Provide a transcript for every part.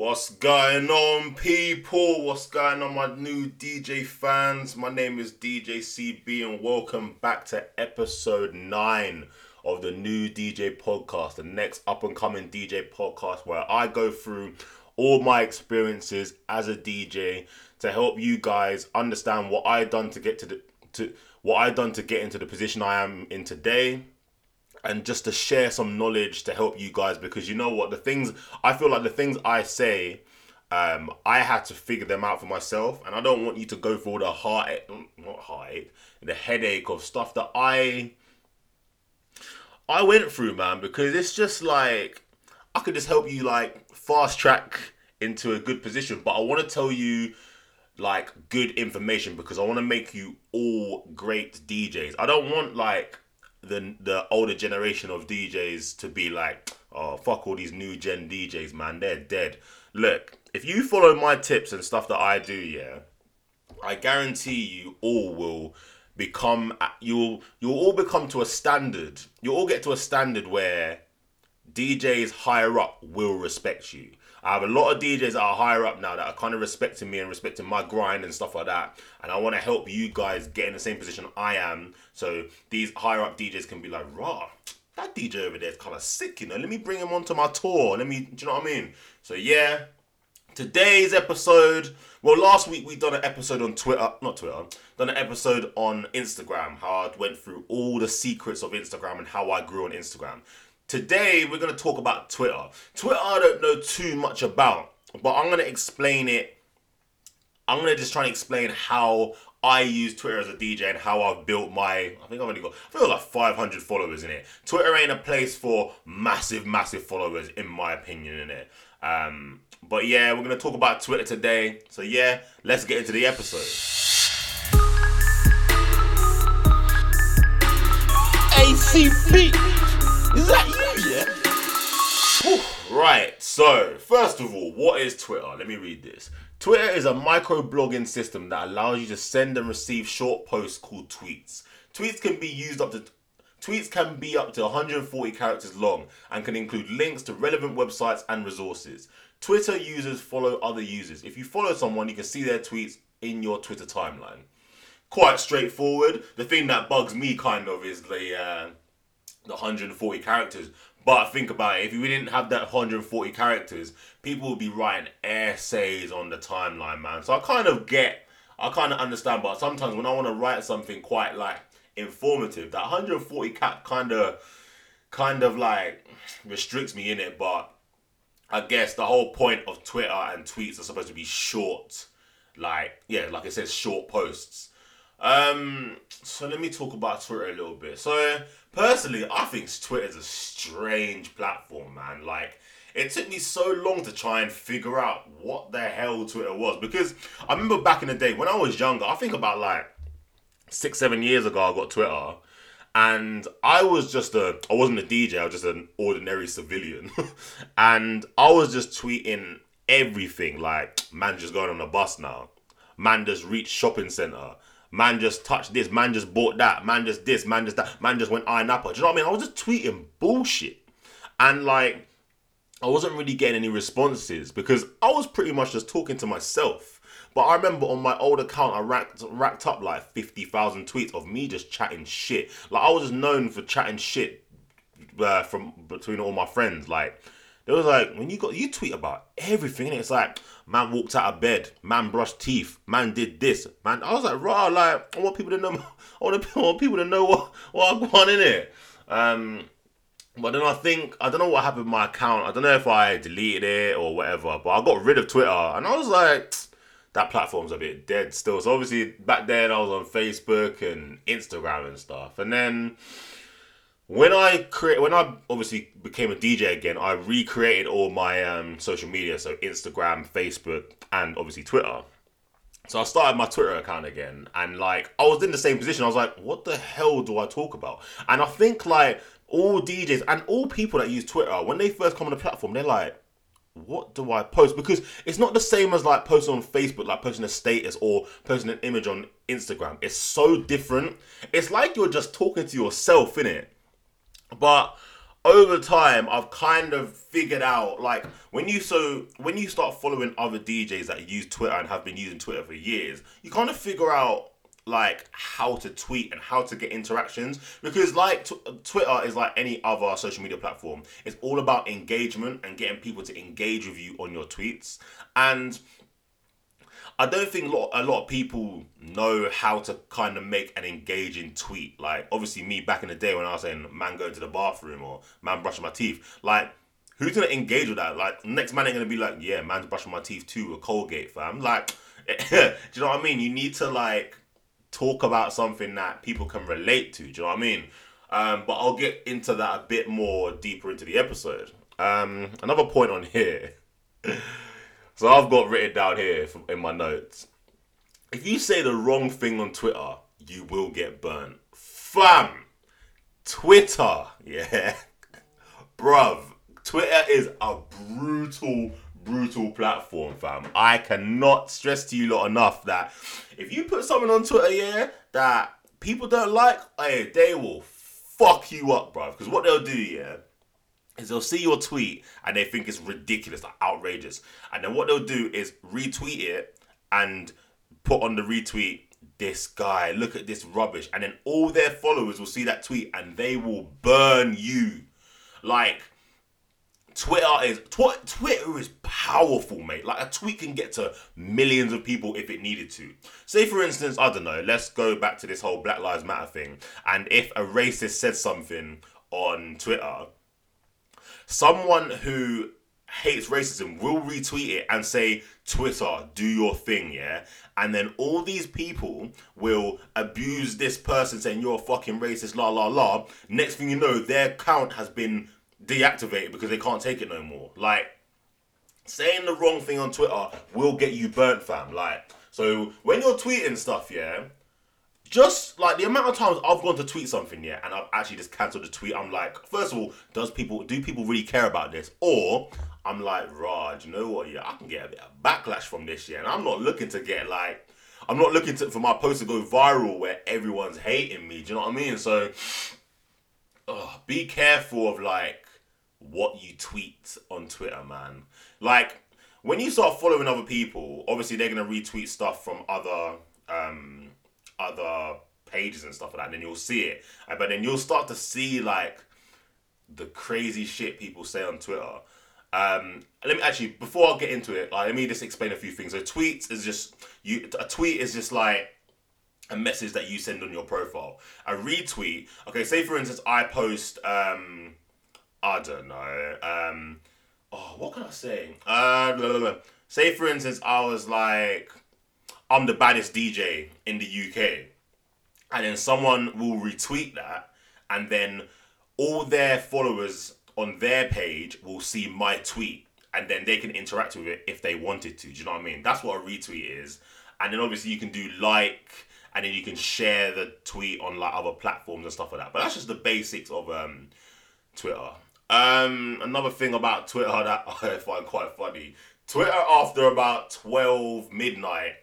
What's going on, people? What's going on, my new DJ fans? My name is DJ CB, and welcome back to episode 9 of the new DJ podcast, the next up and coming DJ podcast where I go through all my experiences as a DJ to help you guys understand what I done to get to the to what I done to get into the position I am in today and just to share some knowledge to help you guys because you know what the things I feel like the things I say um, I had to figure them out for myself and I don't want you to go through the heartache not heartache the headache of stuff that I I went through man because it's just like I could just help you like fast track into a good position but I want to tell you like good information because I want to make you all great DJs I don't want like the the older generation of DJs to be like, oh fuck all these new gen DJs, man, they're dead. Look, if you follow my tips and stuff that I do, yeah, I guarantee you all will become you'll you'll all become to a standard. You'll all get to a standard where DJs higher up will respect you. I have a lot of DJs that are higher up now that are kind of respecting me and respecting my grind and stuff like that. And I want to help you guys get in the same position I am. So these higher up DJs can be like, raw, that DJ over there is kind of sick, you know. Let me bring him onto my tour. Let me, do you know what I mean? So yeah, today's episode. Well, last week we done an episode on Twitter, not Twitter, done an episode on Instagram. How I went through all the secrets of Instagram and how I grew on Instagram. Today, we're going to talk about Twitter. Twitter, I don't know too much about, but I'm going to explain it. I'm going to just try and explain how I use Twitter as a DJ and how I've built my. I think I've only got. I feel like 500 followers in it. Twitter ain't a place for massive, massive followers, in my opinion, in it. Um, but yeah, we're gonna talk about Twitter today. So yeah, let's get into the episode. ACB. Is that? Right, so first of all, what is Twitter? Let me read this. Twitter is a micro blogging system that allows you to send and receive short posts called tweets. Tweets can be used up to Tweets can be up to 140 characters long and can include links to relevant websites and resources. Twitter users follow other users. If you follow someone, you can see their tweets in your Twitter timeline. Quite straightforward. The thing that bugs me kind of is the uh, the 140 characters. But think about it, if we didn't have that 140 characters, people would be writing essays on the timeline, man. So I kind of get, I kind of understand, but sometimes when I want to write something quite like informative, that 140 cap kind of, kind of like restricts me in it. But I guess the whole point of Twitter and tweets are supposed to be short, like yeah, like it says, short posts. Um, so let me talk about Twitter a little bit. So personally, I think Twitter's a strange platform, man. Like, it took me so long to try and figure out what the hell Twitter was because I remember back in the day when I was younger. I think about like six, seven years ago, I got Twitter. And I was just a, I wasn't a DJ, I was just an ordinary civilian. and I was just tweeting everything like, man just going on a bus now. Man just reached shopping center Man just touched this. Man just bought that. Man just this. Man just that. Man just went iron apple. Do you know what I mean? I was just tweeting bullshit. And like, I wasn't really getting any responses because I was pretty much just talking to myself. But I remember on my old account, I racked racked up like fifty thousand tweets of me just chatting shit. Like I was just known for chatting shit uh, from between all my friends. Like it was like when you got you tweet about everything, it's like man walked out of bed, man brushed teeth, man did this, man. I was like, raw, like I want people to know, I want, I want people to know what what I got in it. Um, but then I think I don't know what happened my account. I don't know if I deleted it or whatever. But I got rid of Twitter, and I was like, that platform's a bit dead still. So obviously back then I was on Facebook and Instagram and stuff, and then when I create when I obviously became a DJ again, I recreated all my um, social media, so Instagram, Facebook, and obviously Twitter. So I started my Twitter account again, and like I was in the same position. I was like, "What the hell do I talk about?" And I think like all DJs and all people that use Twitter, when they first come on the platform, they're like, what do I post? Because it's not the same as like posting on Facebook, like posting a status or posting an image on Instagram. It's so different. It's like you're just talking to yourself, in it. But over time I've kind of figured out like when you so when you start following other DJs that use Twitter and have been using Twitter for years, you kind of figure out like how to tweet and how to get interactions because like t- Twitter is like any other social media platform. It's all about engagement and getting people to engage with you on your tweets and I don't think a lot, a lot of people know how to kind of make an engaging tweet. Like, obviously, me back in the day when I was saying, man, going to the bathroom or man, brushing my teeth. Like, who's gonna engage with that? Like, next man ain't gonna be like, yeah, man's brushing my teeth too with Colgate, fam. Like, do you know what I mean? You need to, like, talk about something that people can relate to. Do you know what I mean? Um, but I'll get into that a bit more deeper into the episode. Um, another point on here. So I've got written down here in my notes. If you say the wrong thing on Twitter, you will get burnt. Fam! Twitter, yeah. Bruv, Twitter is a brutal, brutal platform, fam. I cannot stress to you lot enough that if you put something on Twitter, yeah, that people don't like, hey, they will fuck you up, bruv. Because what they'll do, yeah, is they'll see your tweet and they think it's ridiculous, like outrageous. And then what they'll do is retweet it and put on the retweet this guy, look at this rubbish. And then all their followers will see that tweet and they will burn you. Like Twitter is tw- Twitter is powerful, mate. Like a tweet can get to millions of people if it needed to. Say for instance, I don't know, let's go back to this whole Black Lives Matter thing. And if a racist said something on Twitter, someone who hates racism will retweet it and say, Twitter, do your thing, yeah? And then all these people will abuse this person saying you're a fucking racist, la la la. Next thing you know, their account has been deactivated because they can't take it no more. Like, saying the wrong thing on Twitter will get you burnt, fam. Like, so when you're tweeting stuff, yeah, just like the amount of times I've gone to tweet something, yeah, and I've actually just cancelled the tweet. I'm like, first of all, does people do people really care about this? Or I'm like, Raj, you know what? Yeah, I can get a bit of backlash from this, yeah, and I'm not looking to get like, I'm not looking to for my post to go viral where everyone's hating me. Do you know what I mean? So, oh, be careful of like what you tweet on Twitter, man. Like when you start following other people, obviously they're gonna retweet stuff from other. um other pages and stuff like that, and then you'll see it. But then you'll start to see like the crazy shit people say on Twitter. Um, let me actually before I get into it, like, let me just explain a few things. So tweets is just you. A tweet is just like a message that you send on your profile. A retweet, okay. Say for instance, I post. Um, I don't know. Um, oh, what can I say? Uh, blah, blah, blah. Say for instance, I was like I'm the baddest DJ in the UK. And then someone will retweet that, and then all their followers on their page will see my tweet, and then they can interact with it if they wanted to. Do you know what I mean? That's what a retweet is. And then obviously you can do like, and then you can share the tweet on like other platforms and stuff like that. But that's just the basics of um, Twitter. Um, another thing about Twitter that I find quite funny. Twitter after about 12 midnight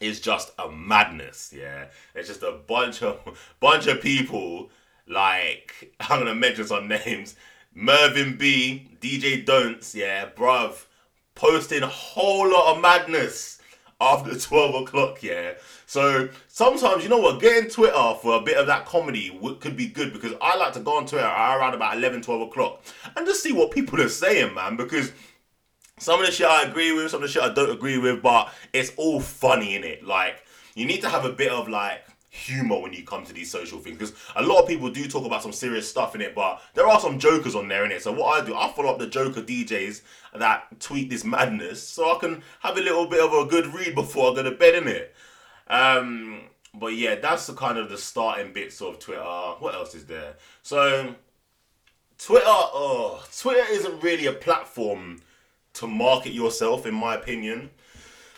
is just a madness. Yeah, it's just a bunch of bunch of people. Like I'm gonna mention some names: Mervin B, DJ Don'ts. Yeah, bruv, posting a whole lot of madness after 12 o'clock. Yeah. So sometimes you know what, getting Twitter for a bit of that comedy could be good because I like to go on Twitter around about 11, 12 o'clock and just see what people are saying, man. Because some of the shit I agree with, some of the shit I don't agree with, but it's all funny in it. Like you need to have a bit of like humor when you come to these social things because a lot of people do talk about some serious stuff in it, but there are some jokers on there in it. So what I do, I follow up the joker DJs that tweet this madness, so I can have a little bit of a good read before I go to bed in it. Um, but yeah, that's the kind of the starting bits of Twitter. What else is there? So Twitter, oh, Twitter isn't really a platform to market yourself, in my opinion.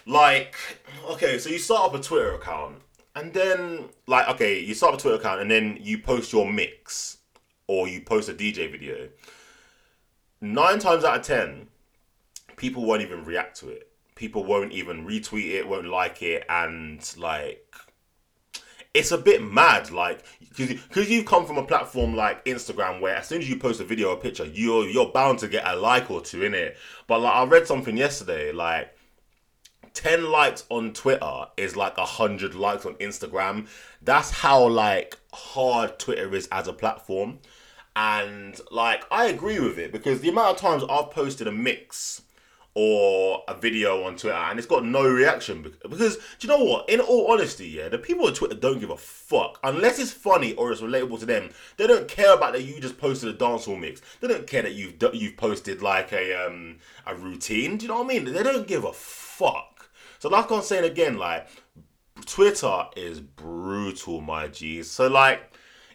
Like, okay, so you start up a Twitter account, and then, like, okay, you start up a Twitter account, and then you post your mix, or you post a DJ video. Nine times out of ten, people won't even react to it. People won't even retweet it, won't like it, and like, it's a bit mad, like because you've come from a platform like Instagram where as soon as you post a video or a picture, you're you're bound to get a like or two in it. But like I read something yesterday, like 10 likes on Twitter is like 100 likes on Instagram. That's how like hard Twitter is as a platform. And like I agree with it because the amount of times I've posted a mix or a video on Twitter and it's got no reaction because do you know what? In all honesty, yeah, the people on Twitter don't give a fuck unless it's funny or it's relatable to them. They don't care about that you just posted a dancehall mix. They don't care that you've you've posted like a um a routine. Do you know what I mean? They don't give a fuck. So like I'm saying again, like Twitter is brutal, my G's. So like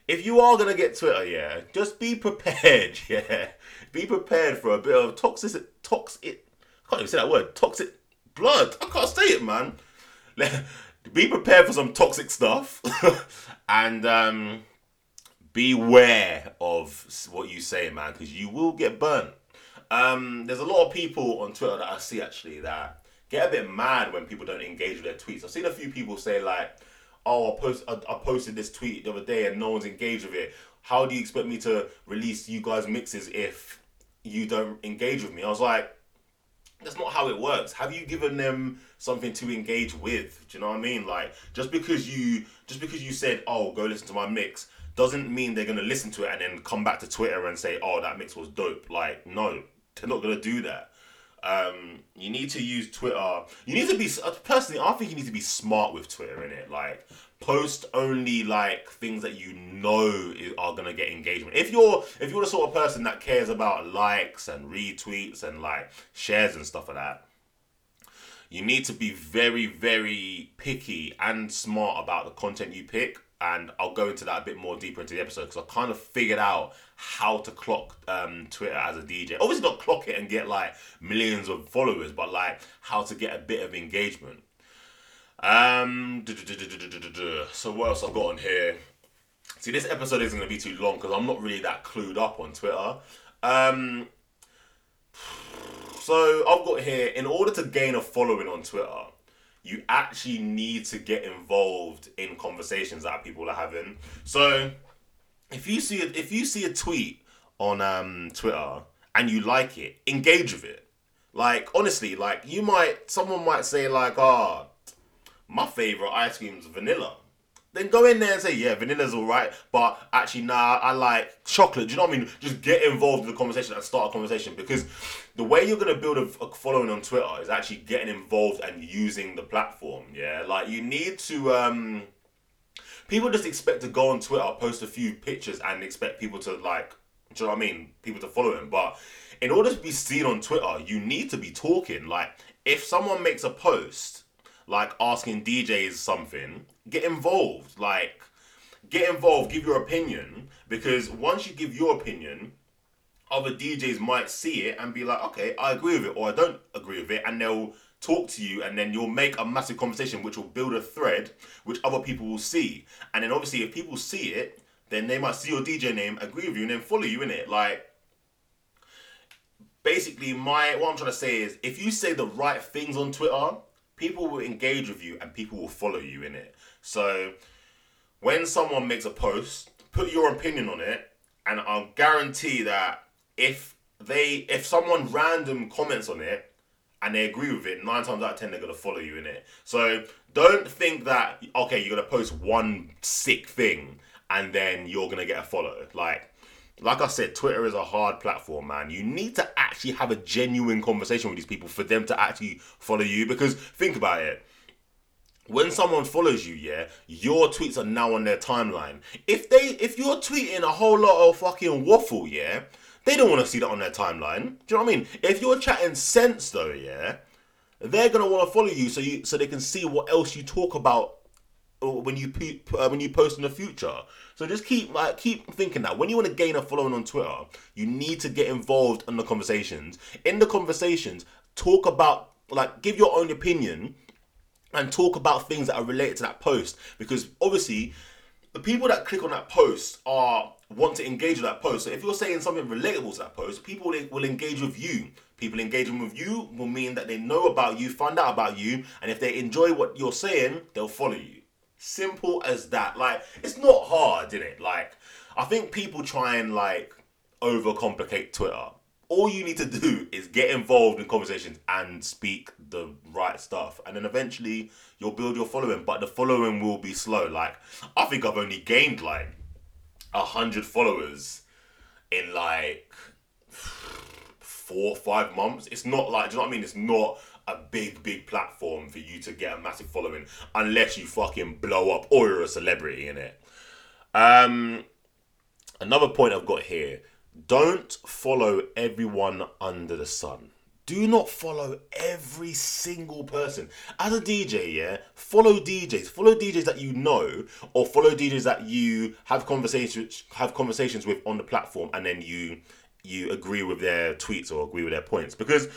if you are gonna get Twitter, yeah, just be prepared, yeah. Be prepared for a bit of toxic toxic can't even say that word, toxic blood. I can't say it, man. be prepared for some toxic stuff and um beware of what you say, man, because you will get burnt. Um, there's a lot of people on Twitter that I see actually that get a bit mad when people don't engage with their tweets. I've seen a few people say like, "Oh, I post I, I posted this tweet the other day and no one's engaged with it. How do you expect me to release you guys mixes if you don't engage with me?" I was like, that's not how it works. Have you given them something to engage with? Do you know what I mean? Like just because you just because you said, "Oh, go listen to my mix," doesn't mean they're gonna listen to it and then come back to Twitter and say, "Oh, that mix was dope." Like, no, they're not gonna do that. Um, you need to use Twitter. You need to be uh, personally. I think you need to be smart with Twitter in it. Like post only like things that you know are gonna get engagement. If you're if you're the sort of person that cares about likes and retweets and like shares and stuff like that, you need to be very very picky and smart about the content you pick and I'll go into that a bit more deeper into the episode because I kind of figured out how to clock um, Twitter as a DJ. Obviously, not clock it and get like millions of followers, but like how to get a bit of engagement. Um, so what else I've got on here? See, this episode isn't going to be too long because I'm not really that clued up on Twitter. Um, so I've got here in order to gain a following on Twitter you actually need to get involved in conversations that people are having. So if you see a, if you see a tweet on um, Twitter and you like it, engage with it. Like honestly, like you might someone might say like, "Ah, oh, my favorite ice cream is vanilla." Then go in there and say, yeah, vanilla's all right, but actually, nah, I like chocolate. Do you know what I mean? Just get involved in the conversation and start a conversation because the way you're going to build a, following on Twitter is actually getting involved and using the platform. Yeah, like you need to. um People just expect to go on Twitter, post a few pictures, and expect people to like. Do you know what I mean? People to follow him, but in order to be seen on Twitter, you need to be talking. Like, if someone makes a post like asking DJs something, get involved. Like, get involved, give your opinion, because once you give your opinion, other DJs might see it and be like, okay, I agree with it, or I don't agree with it, and they'll talk to you, and then you'll make a massive conversation, which will build a thread, which other people will see. And then obviously, if people see it, then they might see your DJ name, agree with you, and then follow you in it. Like, basically, my what I'm trying to say is, if you say the right things on Twitter, people will engage with you and people will follow you in it. So when someone makes a post, put your opinion on it, and I'll guarantee that if they if someone random comments on it and they agree with it, nine times out of ten they're gonna follow you in it. So don't think that okay, you're gonna post one sick thing and then you're gonna get a follow. Like like I said, Twitter is a hard platform, man. You need to actually have a genuine conversation with these people for them to actually follow you. Because think about it. When someone follows you, yeah, your tweets are now on their timeline. If they if you're tweeting a whole lot of fucking waffle, yeah, they don't want to see that on their timeline. Do you know what I mean? If you're chatting sense though, yeah, they're gonna want to follow you so you so they can see what else you talk about uh, when you uh, when you post in the future. So just keep like keep thinking that when you want to gain a following on Twitter, you need to get involved in the conversations. In the conversations, talk about like give your own opinion and talk about things that are related to that post because obviously the people that click on that post are want to engage with that post. So if you're saying something relatable to that post, people will engage with you. People engaging with you will mean that they know about you, find out about you, and if they enjoy what you're saying, they'll follow you. Simple as that. Like, it's not hard, is it? Like, I think people try and like overcomplicate Twitter. All you need to do is get involved in conversations and speak the right stuff, and then eventually you'll build your following. But the following will be slow. Like, I think I've only gained like a hundred followers in like four or five months. It's not like, do you know what I mean? It's not a big, big platform for you to get a massive following unless you fucking blow up or you're a celebrity in it. Um, another point I've got here don't follow everyone under the sun. Do not follow every single person. As a DJ, yeah, follow DJs. Follow DJs that you know, or follow DJs that you have conversations have conversations with on the platform, and then you you agree with their tweets or agree with their points. Because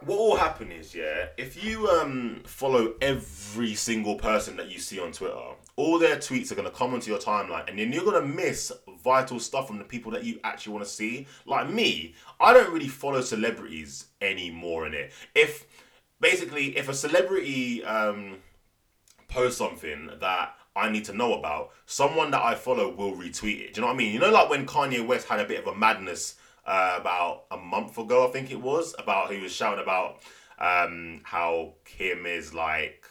what will happen is, yeah, if you um follow every single person that you see on Twitter, all their tweets are gonna come onto your timeline, and then you're gonna miss vital stuff from the people that you actually want to see. Like me, I don't really follow celebrities anymore in it. If basically, if a celebrity um posts something that I need to know about, someone that I follow will retweet it. Do you know what I mean? You know, like when Kanye West had a bit of a madness uh, about a month ago, I think it was, about he was shouting about um, how Kim is like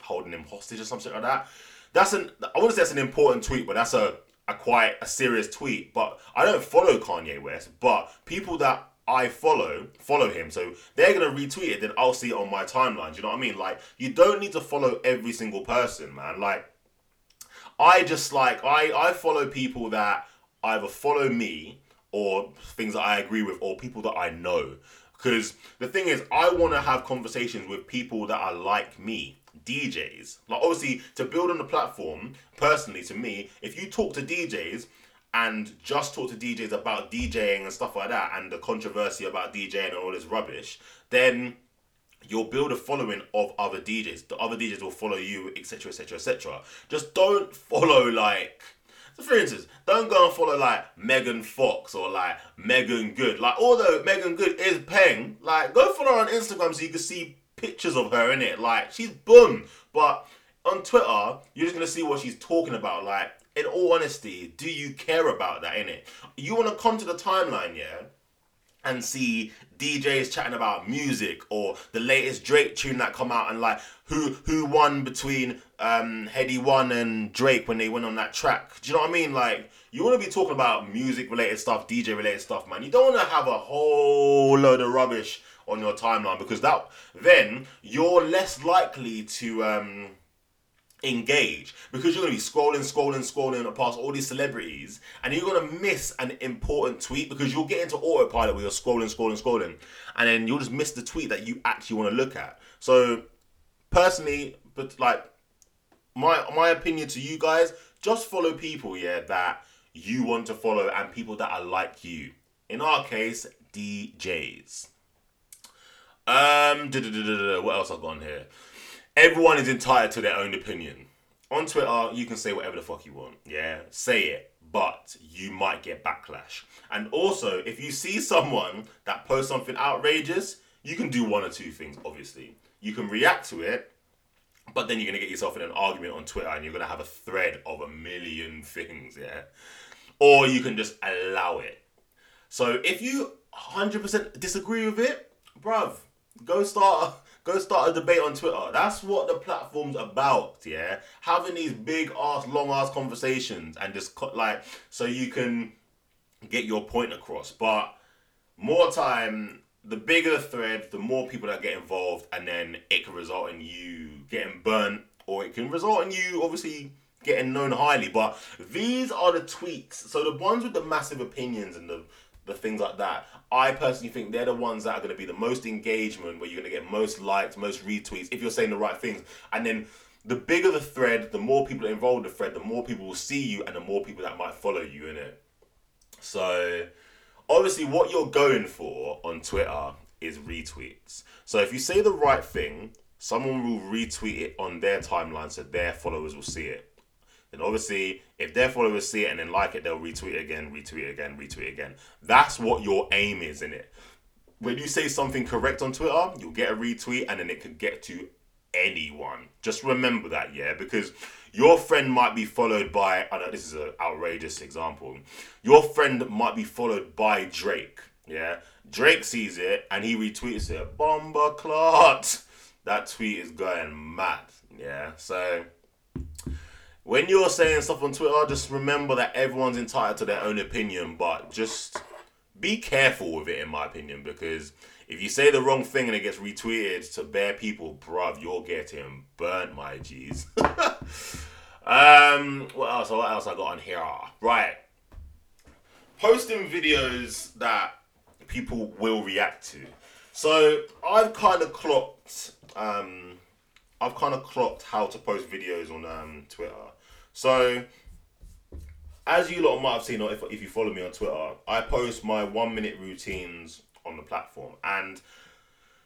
holding him hostage or something like that. That's an I wouldn't say that's an important tweet, but that's a, a quite a serious tweet. But I don't follow Kanye West, but people that I follow follow him, so they're gonna retweet it. Then I'll see it on my timeline. Do you know what I mean? Like you don't need to follow every single person, man. Like I just like I I follow people that either follow me or things that I agree with or people that I know. Because the thing is, I want to have conversations with people that are like me, DJs. Like, obviously, to build on the platform, personally, to me, if you talk to DJs and just talk to DJs about DJing and stuff like that and the controversy about DJing and all this rubbish, then you'll build a following of other DJs. The other DJs will follow you, etc., etc., etc. Just don't follow like so for instance, don't go and follow like Megan Fox or like Meagan Good. Like although Meagan Good is paying, like go follow her on Instagram so you can see pictures of her in it. Like she's boom. But on Twitter, you're just gonna see what she's talking about. Like, in all honesty, do you care about that in it? You wanna come to the timeline, yeah? And see DJs chatting about music or the latest Drake tune that come out and like who who won between um Headie One and Drake when they went on that track. Do you know what I mean? Like you want to be talking about music related stuff, DJ related stuff, man. You don't want to have a whole load of rubbish on your timeline because that then you're less likely to um engage because you're going to be scrolling, scrolling, scrolling past all these celebrities and you're going to miss an important tweet because you'll get into autopilot where you're scrolling, scrolling, scrolling and then you'll just miss the tweet that you actually want to look at. So, personally, but like my my opinion to you guys, just follow people, yeah, that you want to follow and people that are like you. In our case, DJs. Um, what else I've got on here? Everyone is entitled to their own opinion. On Twitter, you can say whatever the fuck you want. Yeah, say it, but you might get backlash. And also, if you see someone that posts something outrageous, you can do one or two things, obviously. You can react to it, but then you're gonna get yourself in an argument on Twitter and you're gonna have a thread of a million things, yeah? Or you can just allow it. So if you 100% disagree with it, bruv, go start Go start a debate on Twitter. That's what the platform's about, yeah? Having these big ass, long ass conversations and just cut like so you can get your point across. But more time, the bigger the thread, the more people that get involved, and then it can result in you getting burnt, or it can result in you obviously getting known highly. But these are the tweaks. So the ones with the massive opinions and the the things like that. I personally think they're the ones that are going to be the most engagement, where you're going to get most likes, most retweets, if you're saying the right things. And then the bigger the thread, the more people are involved in the thread, the more people will see you, and the more people that might follow you in it. So, obviously, what you're going for on Twitter is retweets. So, if you say the right thing, someone will retweet it on their timeline so their followers will see it. And obviously, if their followers see it and then like it, they'll retweet again, retweet again, retweet again. That's what your aim is in it. When you say something correct on Twitter, you'll get a retweet and then it could get to anyone. Just remember that, yeah, because your friend might be followed by, I know this is an outrageous example. Your friend might be followed by Drake, yeah. Drake sees it and he retweets it. Bomber clot. That tweet is going mad, yeah. So when you're saying stuff on Twitter, just remember that everyone's entitled to their own opinion, but just be careful with it, in my opinion, because if you say the wrong thing and it gets retweeted to bare people, bruv, you're getting burnt, my G's. um, what else? What else I got on here? Right, posting videos that people will react to. So I've kind of clocked. Um, I've kind of clocked how to post videos on um, Twitter. So as you lot might have seen, or if, if you follow me on Twitter, I post my one minute routines on the platform. And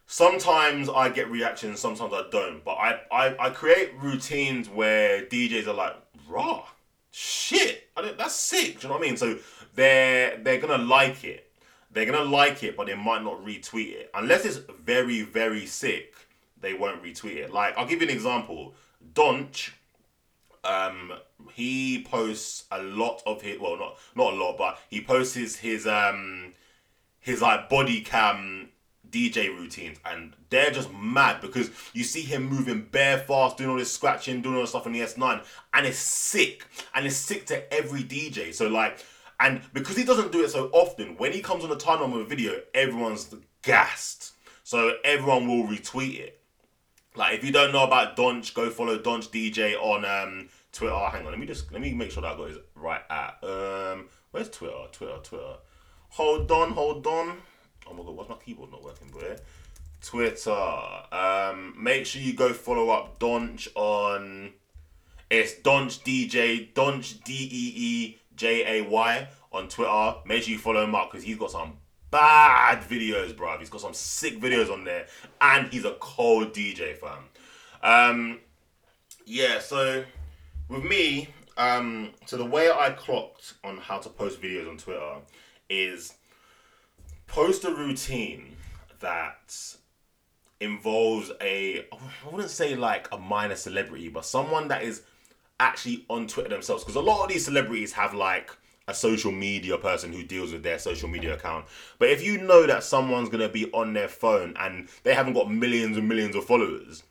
sometimes I get reactions, sometimes I don't. But I, I, I create routines where DJs are like, raw, shit, that's sick. Do you know what I mean? So they're they're gonna like it. They're gonna like it, but they might not retweet it. Unless it's very, very sick, they won't retweet it. Like, I'll give you an example. Donch um he posts a lot of his well not not a lot but he posts his um his like body cam DJ routines and they're just mad because you see him moving bare fast, doing all this scratching, doing all this stuff on the S9, and it's sick. And it's sick to every DJ. So like and because he doesn't do it so often, when he comes on the timeline with a video, everyone's gassed. So everyone will retweet it. Like if you don't know about Donch, go follow Donch DJ on um, Twitter. Oh, hang on, let me just let me make sure that I got his right at. Um, where's Twitter? Twitter, Twitter. Hold on, hold on. Oh my god, why's my keyboard not working, boy? Twitter. Um, make sure you go follow up Donch on. It's Donch DJ Donch D E E J A Y on Twitter. Make sure you follow him up because he's got some bad videos, bro. He's got some sick videos on there, and he's a cold DJ, fam. Um, yeah. So with me, um, so the way I clocked on how to post videos on Twitter is post a routine that involves a I wouldn't say like a minor celebrity, but someone that is actually on Twitter themselves. Because a lot of these celebrities have like a social media person who deals with their social media account. But if you know that someone's gonna be on their phone and they haven't got millions and millions of followers,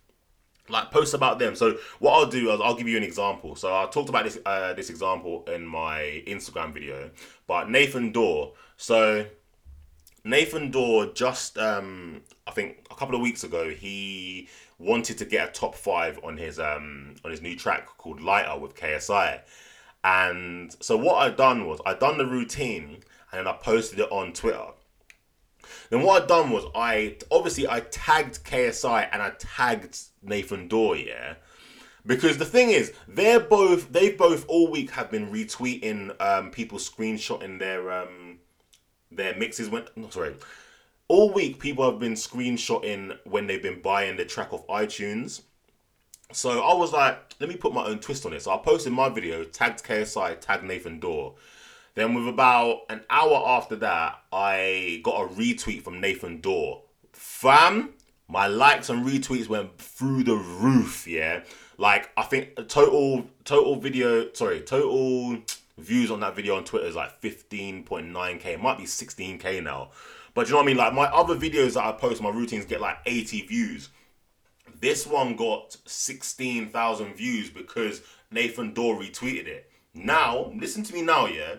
like post about them. So what I'll do is I'll give you an example. So I talked about this uh, this example in my Instagram video, but Nathan Dawe. So Nathan Dawe just um, I think a couple of weeks ago he wanted to get a top five on his um, on his new track called Lighter with KSI. And so what I done was I done the routine and then I posted it on Twitter. Then what I done was I obviously I tagged KSI and I tagged Nathan Dawe, yeah. Because the thing is, they're both they both all week have been retweeting um, people screenshotting their um, their mixes. Went no, sorry, all week people have been screenshotting when they've been buying the track off iTunes. So I was like, let me put my own twist on it. So I posted my video, tagged KSI, tagged Nathan Dawe. Then with about an hour after that, I got a retweet from Nathan Dawe. Fam, my likes and retweets went through the roof, yeah. Like I think total total video sorry, total views on that video on Twitter is like 15.9k. It might be 16k now. But you know what I mean? Like my other videos that I post, my routines get like 80 views. This one got 16,000 views because Nathan Dawe retweeted it. Now, listen to me now, yeah.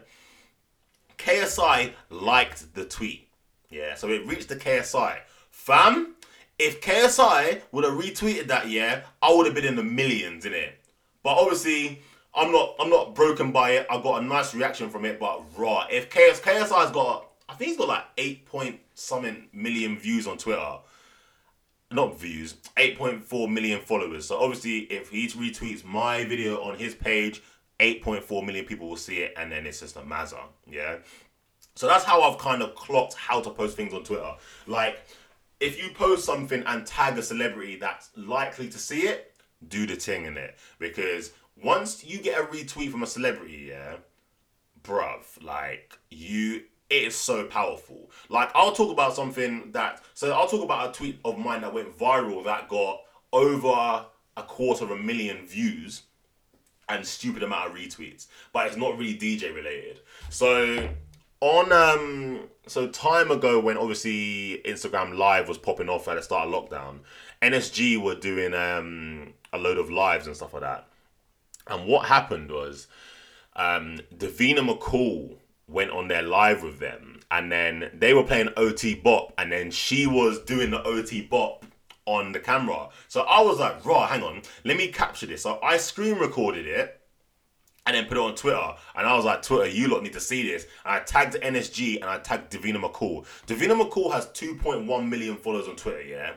KSI liked the tweet. Yeah, so it reached the KSI. Fam, if KSI would have retweeted that, yeah, I would have been in the millions in it. But obviously, I'm not I'm not broken by it. I got a nice reaction from it, but raw. If KS KSI's got I think he's got like eight point something million views on Twitter. Not views, 8.4 million followers. So obviously if he retweets my video on his page, 8.4 million people will see it and then it's just a mazza. Yeah. So that's how I've kind of clocked how to post things on Twitter. Like, if you post something and tag a celebrity that's likely to see it, do the thing in it. Because once you get a retweet from a celebrity, yeah, bruv, like, you it is so powerful. Like I'll talk about something that so I'll talk about a tweet of mine that went viral that got over a quarter of a million views and stupid amount of retweets, but it's not really DJ related. So on um so time ago when obviously Instagram live was popping off at the start of lockdown, NSG were doing um a load of lives and stuff like that. And what happened was um Davina McCall went on their live with them and then they were playing OT Bop and then she was doing the OT Bop on the camera. So I was like, raw, hang on, let me capture this. So I screen recorded it and then put it on Twitter. And I was like, Twitter, you lot need to see this. And I tagged NSG and I tagged Davina McCall. Davina McCall has 2.1 million followers on Twitter, yeah?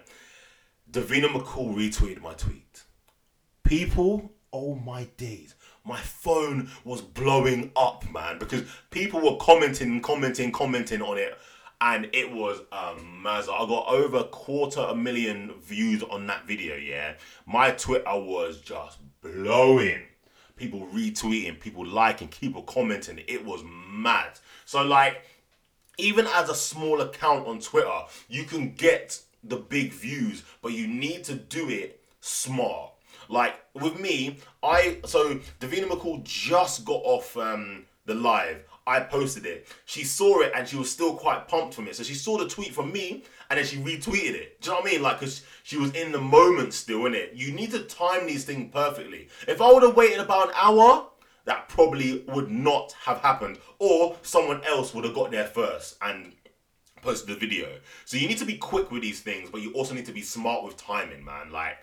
Davina McCall retweeted my tweet. People, oh my days. My phone was blowing up, man, because people were commenting, commenting, commenting on it. And it was um, a mazza. I got over a quarter a million views on that video, yeah? My Twitter was just blowing people retweeting, people liking, people commenting. It was mad. So like, even as a small account on Twitter, you can get the big views, but you need to do it smart. Like with me, I so Davina McCall just got off um, the live. I posted it. She saw it and she was still quite pumped from it. So she saw the tweet from me and then she retweeted it. Do you know what I mean? Like, because she was in the moment still, in it. You need to time these things perfectly. If I would have waited about an hour, that probably would not have happened. Or someone else would have got there first and posted the video. So you need to be quick with these things, but you also need to be smart with timing, man. Like,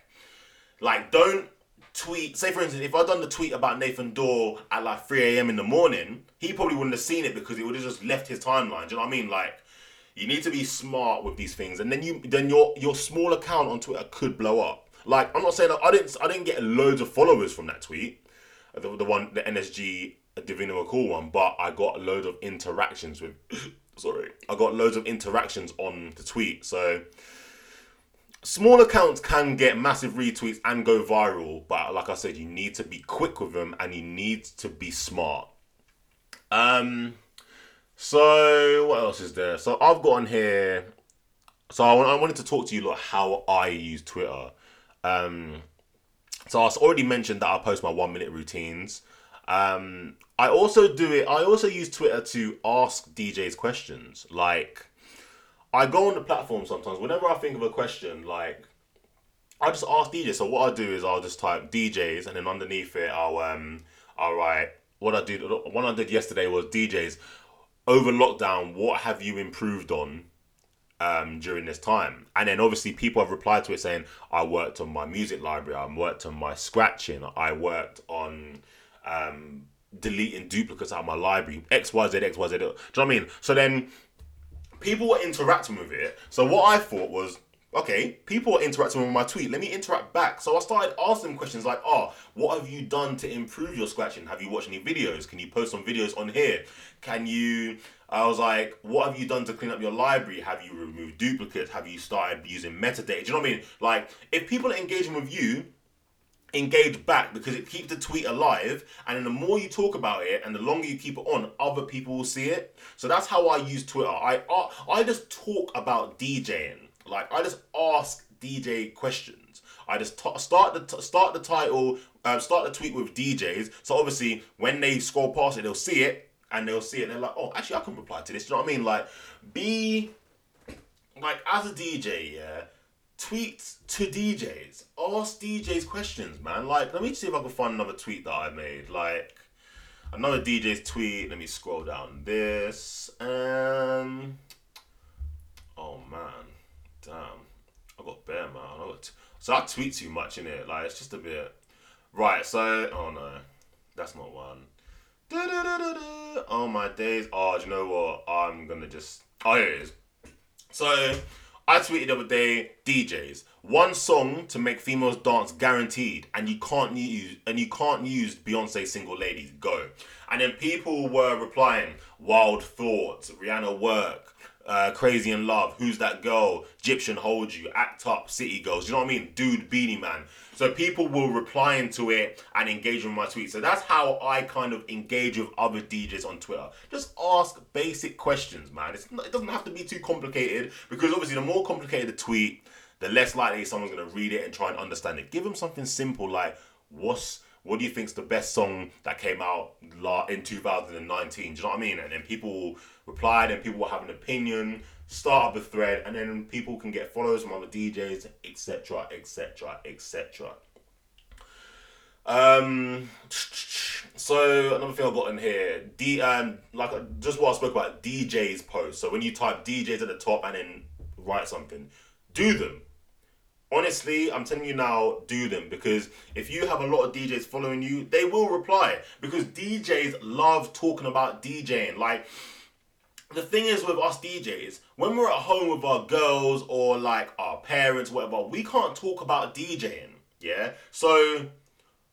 like don't tweet. Say for instance, if I'd done the tweet about Nathan Dawe at like 3 a.m. in the morning, he probably wouldn't have seen it because it would have just left his timeline. Do you know what I mean? Like, you need to be smart with these things, and then you then your your small account on Twitter could blow up. Like, I'm not saying I didn't I didn't get loads of followers from that tweet, the, the one the NSG Davina McCall one, but I got a load of interactions with. sorry, I got loads of interactions on the tweet, so small accounts can get massive retweets and go viral, but like I said, you need to be quick with them and you need to be smart. Um, so what else is there? So I've got on here. So I, I wanted to talk to you like how I use Twitter. Um, so I already mentioned that I post my one minute routines. Um, I also do it. I also use Twitter to ask DJs questions. Like I go on the platform sometimes. Whenever I think of a question, like I just ask DJs. So what I do is I'll just type DJs, and then underneath it, I'll um, I'll write what I did. What I did yesterday was DJs over lockdown. What have you improved on? Um, during this time. And then obviously people have replied to it saying, I worked on my music library, I worked on my scratching, I worked on um, deleting duplicates out of my library, XYZ. Do you know what I mean? So then people were interacting with it. So what I thought was, okay, people are interacting with my tweet. Let me interact back. So I started asking questions like, oh, what have you done to improve your scratching? Have you watched any videos? Can you post some videos on here? Can you I was like, what have you done to clean up your library? Have you removed duplicates? Have you started using metadata? Do you know what I mean? Like, if people are engaging with you, engage back because it keeps the tweet alive and then the more you talk about it and the longer you keep it on other people will see it. So that's how i use twitter. I i just talk about djing. Like i just ask dj questions. I just t- start the t- start the title um, start the tweet with djs so obviously when they scroll past it they'll see it and they'll see it and they're like oh actually i can reply to this. You know what i mean? Like be like as a dj yeah tweet to DJs. Ask DJs questions, man. Like, let me see if I can find another tweet that I made. Like, another DJ's tweet. Let me scroll down this. Um. Oh man, damn. I got bare man. I got t- so I tweet too much in it. Like, it's just a bit. Right. So, oh no, that's not one. Oh my days. Oh, do you know what? I'm gonna just. Oh, here it is. So I tweeted the other day, DJs, one song to make females dance guaranteed, and you can't use and you can't use Beyonce single ladies. Go. And then people were replying, Wild Thoughts, Rihanna Work, uh, Crazy in Love, Who's That Girl, Gyptian Hold You, Act Up, City Girls. You know what I mean? Dude, Beenie Man. So people will reply into it and engage with my tweets. So that's how I kind of engage with other DJs on Twitter. Just ask basic questions, man. Not, it doesn't have to be too complicated because obviously the more complicated the tweet, the less likely someone's gonna read it and try and understand it. Give them something simple like what's what do you think's the best song that came out in 2019? Do you know what I mean? And then people replied and people will have an opinion, start up a thread, and then people can get follows from other DJs, etc., etc., etc. Um, so another thing I've got in here, D, um, like just what I spoke about, DJs post. So when you type DJs at the top and then write something, do them honestly, I'm telling you now, do them because if you have a lot of DJs following you, they will reply because DJs love talking about DJing. Like, the thing is with us DJs, when we're at home with our girls or like our parents, whatever, we can't talk about DJing. Yeah, so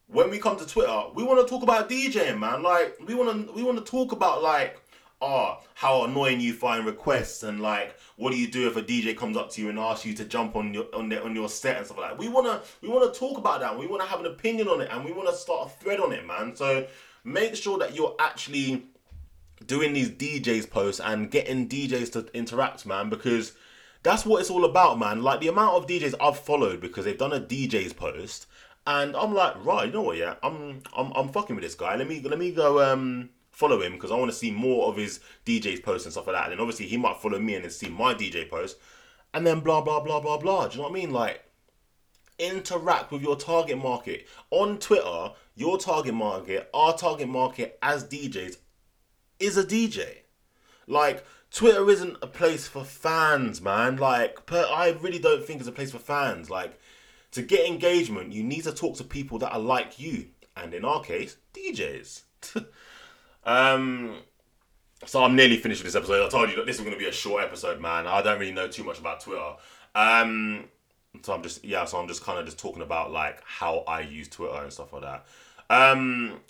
when we come to Twitter, we want to talk about DJing, man. Like, we want to we want to talk about like oh, how annoying you find requests and like what do you do if a DJ comes up to you and asks you to jump on your on their on your set and stuff like that. We wanna we wanna talk about that. We wanna have an opinion on it and we wanna start a thread on it, man. So make sure that you're actually doing these DJs posts and getting DJs to interact, man, because that's what it's all about, man. Like the amount of DJs I've followed because they've done a DJs post, and I'm like, right, you know what? Yeah, I'm I'm I'm fucking with this guy. Let me let me go um follow him because I want to see more of his DJ's posts and stuff like that. And obviously he might follow me and then see my DJ post, and then blah blah blah blah blah. Do you know what I mean? Like interact with your target market on Twitter. Your target market, our target market as DJs, is a DJ. Like Twitter isn't a place for fans, man. Like per, I really don't think it's a place for fans. Like to get engagement, you need to talk to people that are like you, and in our case, DJs. Um, so I'm nearly finished with this episode. I told you that this is going to be a short episode, man. I don't really know too much about Twitter. Um, so I'm just yeah. So I'm just kind of just talking about like how I use Twitter and stuff like that. Um,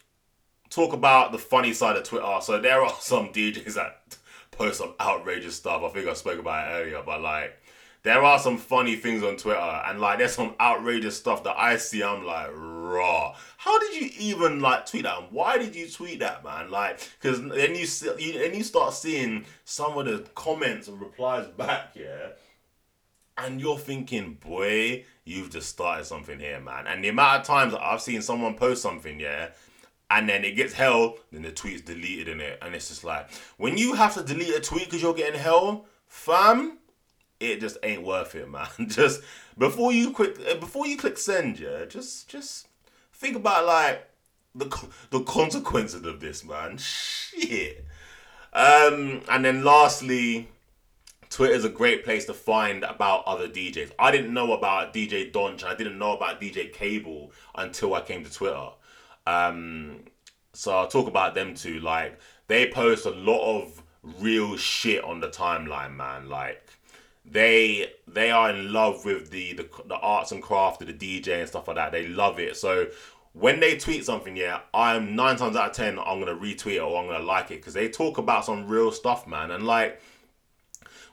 talk about the funny side of Twitter. So there are some DJs that post some outrageous stuff. I think I spoke about it earlier, but like there are some funny things on Twitter, and like there's some outrageous stuff that I see. I'm like, raw. How did you even like tweet that? Why did you tweet that, man? Like, because then you see, you then you start seeing some of the comments and replies back, yeah. And you're thinking, boy, you've just started something here, man. And the amount of times I've seen someone post something, yeah, and then it gets hell, then the tweet's deleted in it, and it's just like when you have to delete a tweet because you're getting hell, fam it just ain't worth it, man. just before you click uh, before you click send, yeah, just just think about like the the consequences of this, man. Shit. Um, and then lastly, Twitter is a great place to find about other DJs. I didn't know about DJ Donch. I didn't know about DJ Cable until I came to Twitter. Um, so I'll talk about them too. Like they post a lot of real shit on the timeline, man. Like they they are in love with the, the the arts and craft of the DJ and stuff like that. They love it. So when they tweet something, yeah, I'm nine times out of ten I'm gonna retweet it or I'm gonna like it because they talk about some real stuff, man. And like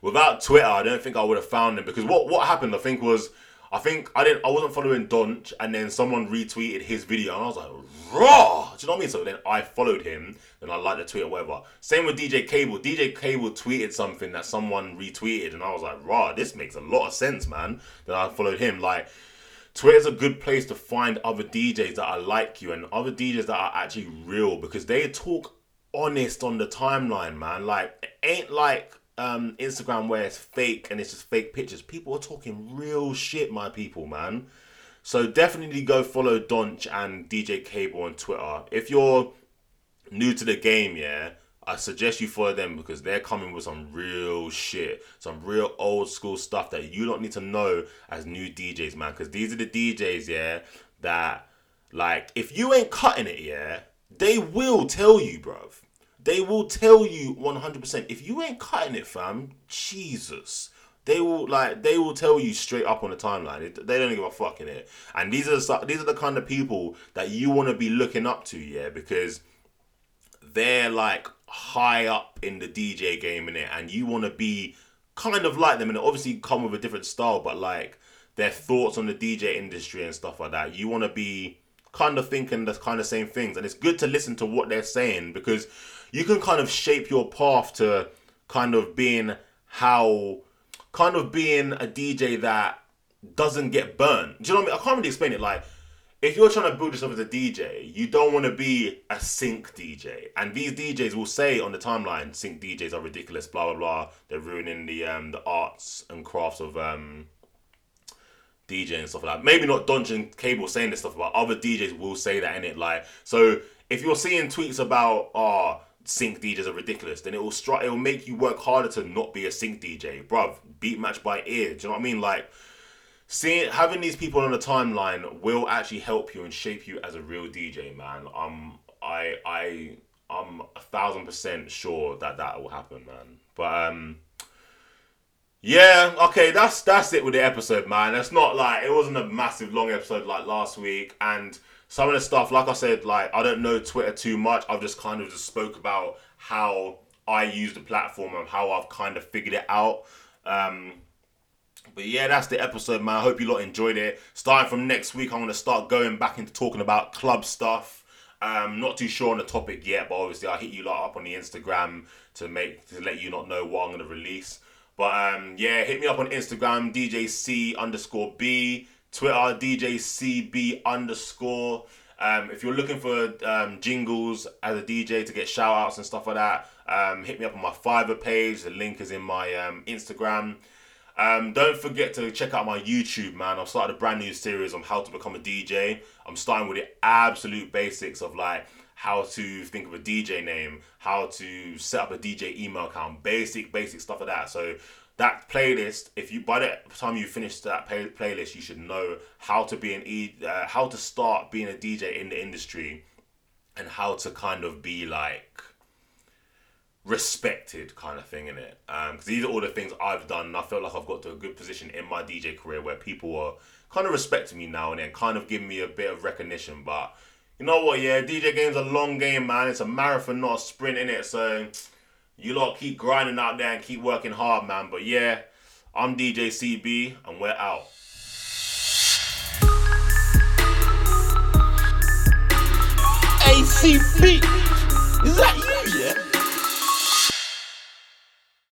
without Twitter, I don't think I would have found them because what what happened, I think was I think I didn't I wasn't following Donch and then someone retweeted his video and I was like, raw. Do you know what I mean? So then I followed him, and I liked the tweet or whatever. Same with DJ Cable. DJ Cable tweeted something that someone retweeted and I was like, raw, this makes a lot of sense, man. Then I followed him. Like Twitter's a good place to find other DJs that are like you and other DJs that are actually real because they talk honest on the timeline, man. Like it ain't like um, Instagram where it's fake and it's just fake pictures. People are talking real shit, my people, man. So definitely go follow Donch and DJ Cable on Twitter. If you're new to the game, yeah, I suggest you follow them because they're coming with some real shit, some real old school stuff that you don't need to know as new DJs, man. Because these are the DJs, yeah, that like if you ain't cutting it, yeah, they will tell you, bruv. They will tell you 100%. If you ain't cutting it, fam, Jesus. They will like they will tell you straight up on the timeline. They don't give a fuck in it. And these are the, these are the kind of people that you want to be looking up to, yeah, because they're like high up in the DJ game in it, and you want to be kind of like them, and obviously come with a different style, but like their thoughts on the DJ industry and stuff like that. You want to be kind of thinking the kind of same things, and it's good to listen to what they're saying because you can kind of shape your path to kind of being how kind of being a DJ that doesn't get burnt. Do you know what I mean? I can't really explain it. Like, if you're trying to build yourself as a DJ, you don't want to be a sync DJ. And these DJs will say on the timeline, sync DJs are ridiculous, blah blah blah. They're ruining the um the arts and crafts of um DJ and stuff like that. Maybe not Donch and Cable saying this stuff, but other DJs will say that in it. Like, so if you're seeing tweets about oh sync DJs are ridiculous, then it will stri- it will make you work harder to not be a sync DJ, bruv. Beat match by ear. Do you know what I mean? Like seeing having these people on the timeline will actually help you and shape you as a real DJ, man. Um, I I I'm a thousand percent sure that that will happen, man. But um, yeah, okay, that's that's it with the episode, man. It's not like it wasn't a massive long episode like last week, and some of the stuff, like I said, like I don't know Twitter too much. I've just kind of just spoke about how I use the platform and how I've kind of figured it out. Um, but yeah, that's the episode, man. I hope you lot enjoyed it. Starting from next week, I'm gonna start going back into talking about club stuff. Um, not too sure on the topic yet, but obviously I'll hit you lot up on the Instagram to make to let you not know what I'm gonna release. But um, yeah, hit me up on Instagram, DJC underscore B, Twitter, DJCB underscore. Um, if you're looking for um, jingles as a DJ to get shout outs and stuff like that, um, hit me up on my Fiverr page. The link is in my um, Instagram. Um, don't forget to check out my YouTube, man. I've started a brand new series on how to become a DJ. I'm starting with the absolute basics of like how to think of a DJ name, how to set up a DJ email account, basic, basic stuff like that. So that playlist, if you by the time you finish that play, playlist, you should know how to be an e, uh, how to start being a DJ in the industry, and how to kind of be like respected kind of thing in it. Because um, these are all the things I've done, and I feel like I've got to a good position in my DJ career where people are kind of respecting me now and then, kind of giving me a bit of recognition. But you know what? Yeah, DJ game's a long game, man. It's a marathon, not a sprint in it. So you lot keep grinding out there and keep working hard, man. But yeah, I'm DJ CB, and we're out. ACB. Is that